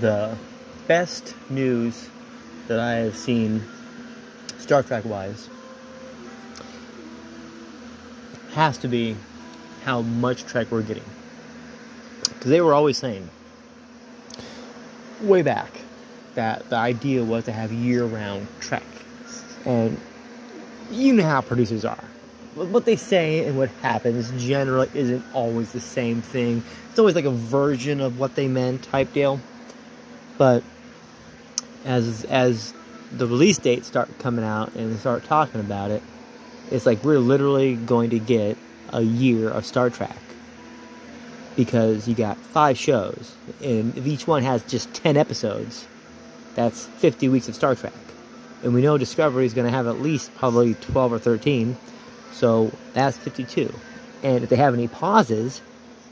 the best news that I have seen Star Trek wise has to be how much Trek we're getting. Because they were always saying, way back, that the idea was to have year round Trek. And you know how producers are. What they say and what happens generally isn't always the same thing. It's always like a version of what they meant type deal. But as as the release dates start coming out and they start talking about it, it's like we're literally going to get a year of Star Trek because you got five shows, and if each one has just 10 episodes, that's 50 weeks of Star Trek. And we know Discovery is going to have at least probably 12 or 13, so that's 52. And if they have any pauses,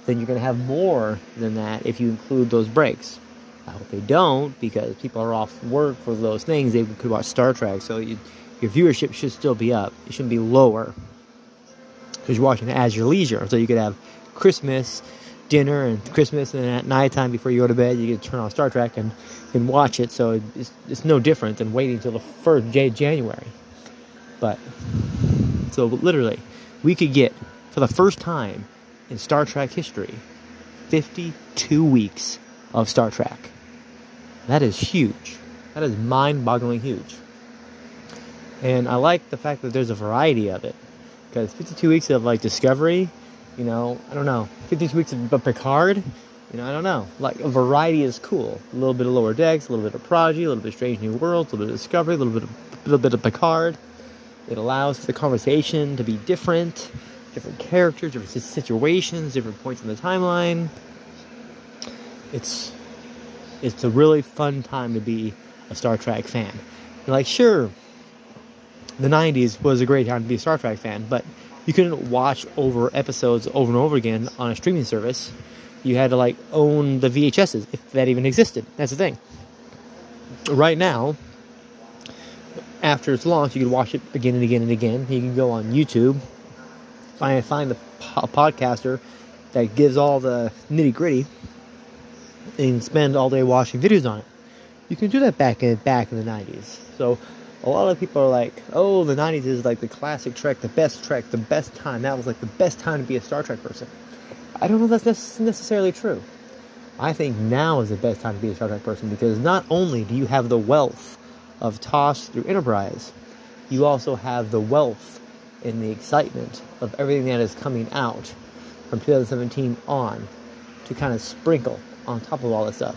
then you're going to have more than that if you include those breaks. I hope they don't because people are off work for those things. They could watch Star Trek, so you, your viewership should still be up. It shouldn't be lower because you're watching it as your leisure. So you could have Christmas dinner and Christmas, and then at nighttime before you go to bed, you to turn on Star Trek and, and watch it. So it's, it's no different than waiting until the first day of January. But so literally, we could get for the first time in Star Trek history 52 weeks of Star Trek. That is huge. That is mind boggling huge. And I like the fact that there's a variety of it. Because 52 weeks of like Discovery, you know, I don't know. 52 weeks of Picard, you know, I don't know. Like a variety is cool. A little bit of Lower Decks, a little bit of Prodigy, a little bit of Strange New Worlds, a little bit of Discovery, a little bit of, little bit of Picard. It allows the conversation to be different, different characters, different situations, different points in the timeline. It's it's a really fun time to be a Star Trek fan. Like, sure, the 90s was a great time to be a Star Trek fan, but you couldn't watch over episodes over and over again on a streaming service. You had to like own the VHSs if that even existed. That's the thing. Right now, after it's launched, you can watch it again and again and again. You can go on YouTube, find find the po- podcaster that gives all the nitty gritty, and spend all day watching videos on it. You can do that back in back in the '90s. So a lot of people are like, "Oh, the '90s is like the classic Trek, the best Trek, the best time. That was like the best time to be a Star Trek person." I don't know if that's necessarily true. I think now is the best time to be a Star Trek person because not only do you have the wealth of TOS through Enterprise, you also have the wealth and the excitement of everything that is coming out from 2017 on to kind of sprinkle on top of all this stuff.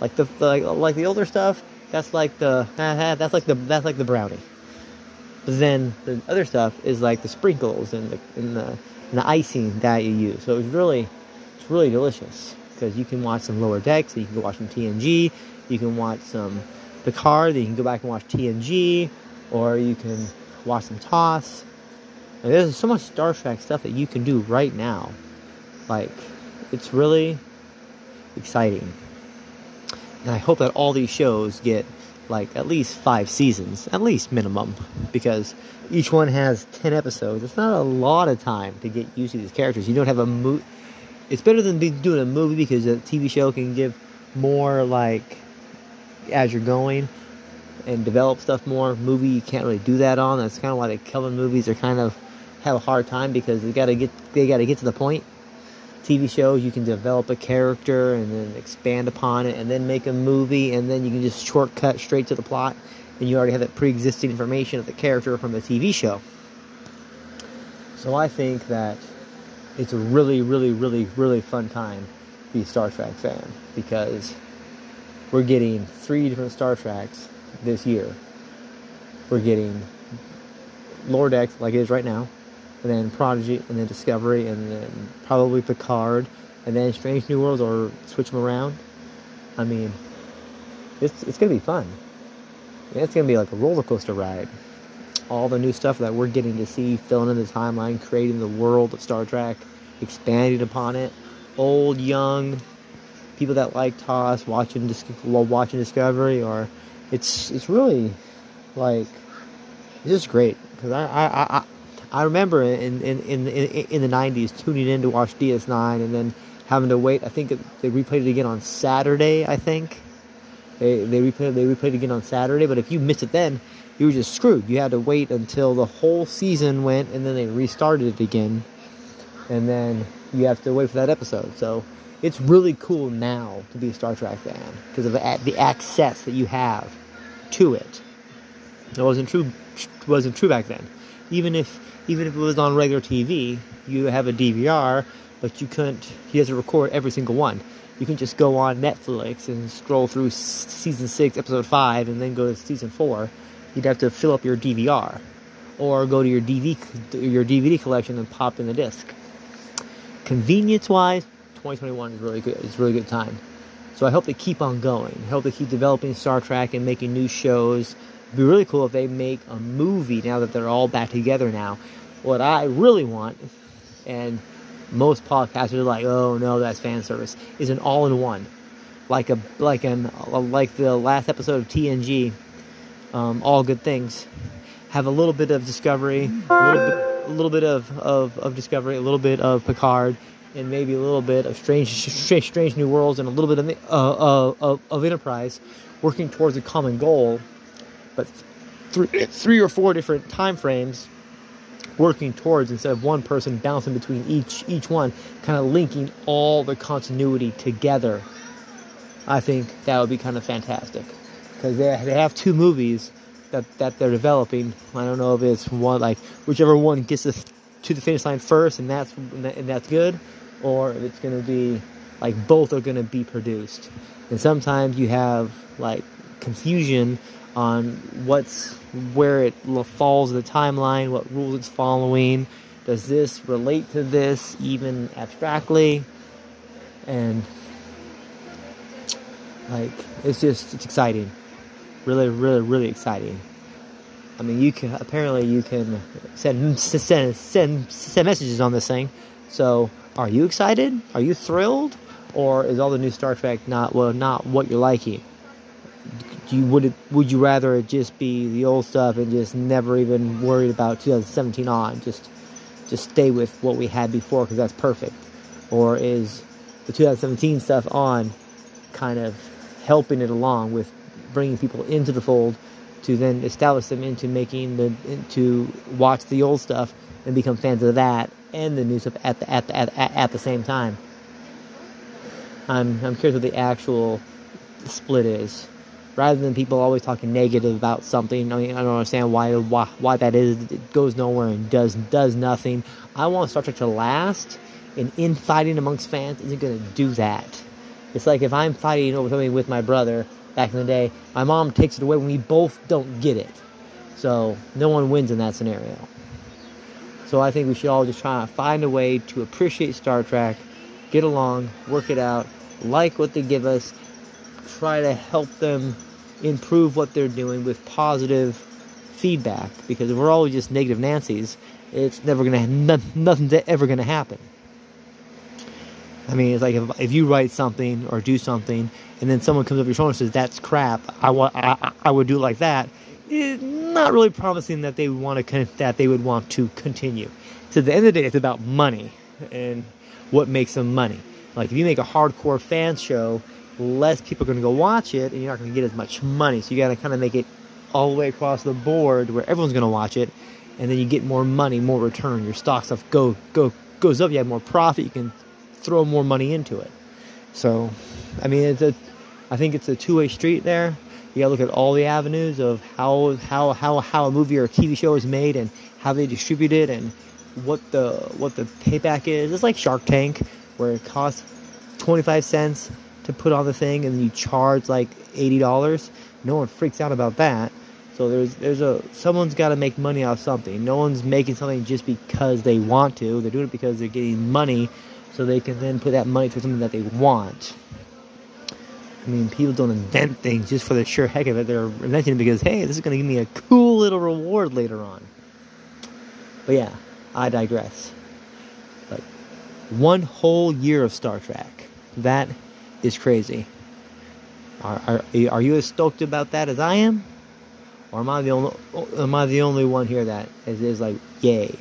Like the like, like the older stuff, that's like the uh, uh, that's like the that's like the brownie. But then the other stuff is like the sprinkles and the and the, and the icing that you use. So it's really it's really delicious because you can watch some lower decks, you can watch some TNG, you can watch some Picard, then you can go back and watch TNG, or you can watch some TOS. There's so much Star Trek stuff that you can do right now. Like, it's really exciting. And I hope that all these shows get like at least five seasons, at least minimum, because each one has 10 episodes. It's not a lot of time to get used to these characters. You don't have a movie. It's better than doing a movie because a TV show can give more like as you're going and develop stuff more. Movie you can't really do that on. That's kind of why the Kelvin movies are kind of have a hard time because they gotta get they gotta get to the point. TV shows you can develop a character and then expand upon it and then make a movie and then you can just shortcut straight to the plot and you already have that pre-existing information of the character from the TV show. So I think that it's a really, really, really, really fun time to be a Star Trek fan because we're getting three different Star Treks this year. We're getting Lower Decks, like it is right now, and then Prodigy, and then Discovery, and then probably Picard, and then Strange New Worlds, or switch them around. I mean, it's it's gonna be fun. It's gonna be like a roller coaster ride. All the new stuff that we're getting to see, filling in the timeline, creating the world of Star Trek, expanding upon it. Old, young, people that like TOS, watching watching Discovery, or it's it's really like it's just great because I, I I I remember in in in in the '90s tuning in to watch DS9 and then having to wait. I think they replayed it again on Saturday. I think They they replayed they replayed again on Saturday, but if you missed it then, you were just screwed. You had to wait until the whole season went, and then they restarted it again, and then you have to wait for that episode. So it's really cool now to be a Star Trek fan because of the access that you have to it. It wasn't true. wasn't true back then. Even if even if it was on regular TV, you have a DVR, but you couldn't. He doesn't record every single one. You can just go on Netflix and scroll through season six, episode five, and then go to season four. You'd have to fill up your DVR, or go to your DV your DVD collection and pop in the disc. Convenience wise, 2021 is really good. It's a really good time. So I hope they keep on going. I hope they keep developing Star Trek and making new shows. Be really cool if they make a movie now that they're all back together now. What I really want, and most podcasters are like, "Oh no, that's fan service," is an all-in-one, like a like an like the last episode of TNG, um, all good things. Have a little bit of Discovery, a little bit, a little bit of, of, of Discovery, a little bit of Picard, and maybe a little bit of Strange, Strange, strange New Worlds, and a little bit of, uh, of, of Enterprise, working towards a common goal, but three, eh, three or four different time frames working towards instead of one person bouncing between each each one, kind of linking all the continuity together. I think that would be kind of fantastic because they they have two movies that that they're developing. I don't know if it's one like whichever one gets us to the finish line first, and that's and that's good, or if it's going to be like both are going to be produced. And sometimes you have like confusion on what's where it falls the timeline, what rules it's following. Does this relate to this even abstractly? And like it's just it's exciting. Really, really, really exciting. I mean, you can apparently you can send send send send messages on this thing. So, are you excited? Are you thrilled? Or is all the new Star Trek not well not what you're liking? You would would you rather it just be the old stuff and just never even worried about 2017 on? Just just stay with what we had before because that's perfect. Or is the 2017 stuff on kind of helping it along with bringing people into the fold to then establish them into making the to watch the old stuff and become fans of that and the new stuff at the at the, at, at the same time. I'm I'm curious what the actual split is, rather than people always talking negative about something. I mean, I don't understand why why why that is. It goes nowhere and does does nothing. I want Star Trek to last, and infighting amongst fans isn't going to do that. It's like if I'm fighting over something with my brother back in the day. My mom takes it away when we both don't get it. So no one wins in that scenario. So I think we should all just try to find a way to appreciate Star Trek, get along, work it out, like what they give us, try to help them improve what they're doing with positive feedback. Because if we're always just negative Nancy's, it's never gonna nothing's ever gonna happen. I mean, it's like if, if you write something or do something, and then someone comes over your shoulder and says that's crap, I want I, I would do it like that. It's not really promising that they want to that they would want to continue. So at the end of the day, it's about money and what makes them money. Like if you make a hardcore fan show, less people are going to go watch it, and you're not going to get as much money. So you got to kind of make it all the way across the board where everyone's going to watch it, and then you get more money, more return. Your stock stuff go go goes up. You have more profit. You can throw more money into it. So, I mean, it's a, I think it's a two-way street there. You gotta look at all the avenues of how how how how a movie or a TV show is made and how they distribute it and what the what the payback is. It's like Shark Tank, where it costs 25 cents to put on the thing and you charge like $80. No one freaks out about that. So there's there's a someone's got to make money off something. No one's making something just because they want to. They're doing it because they're getting money so they can then put that money towards something that they want. I mean, people don't invent things just for the sheer heck of it. They're inventing it because, hey, this is going to give me a cool little reward later on. But yeah, I digress. But one whole year of Star Trek. That is crazy. Are, are, are you as stoked about that as I am? Or am I the only am I the only one here that is, is like, yay?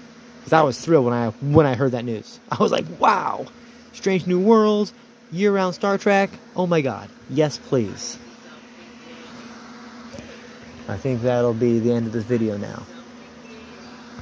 because I was thrilled when I when I heard that news. I was like, "Wow, Strange New Worlds, year-round Star Trek. Oh my God, yes, please." I think that'll be the end of this video now.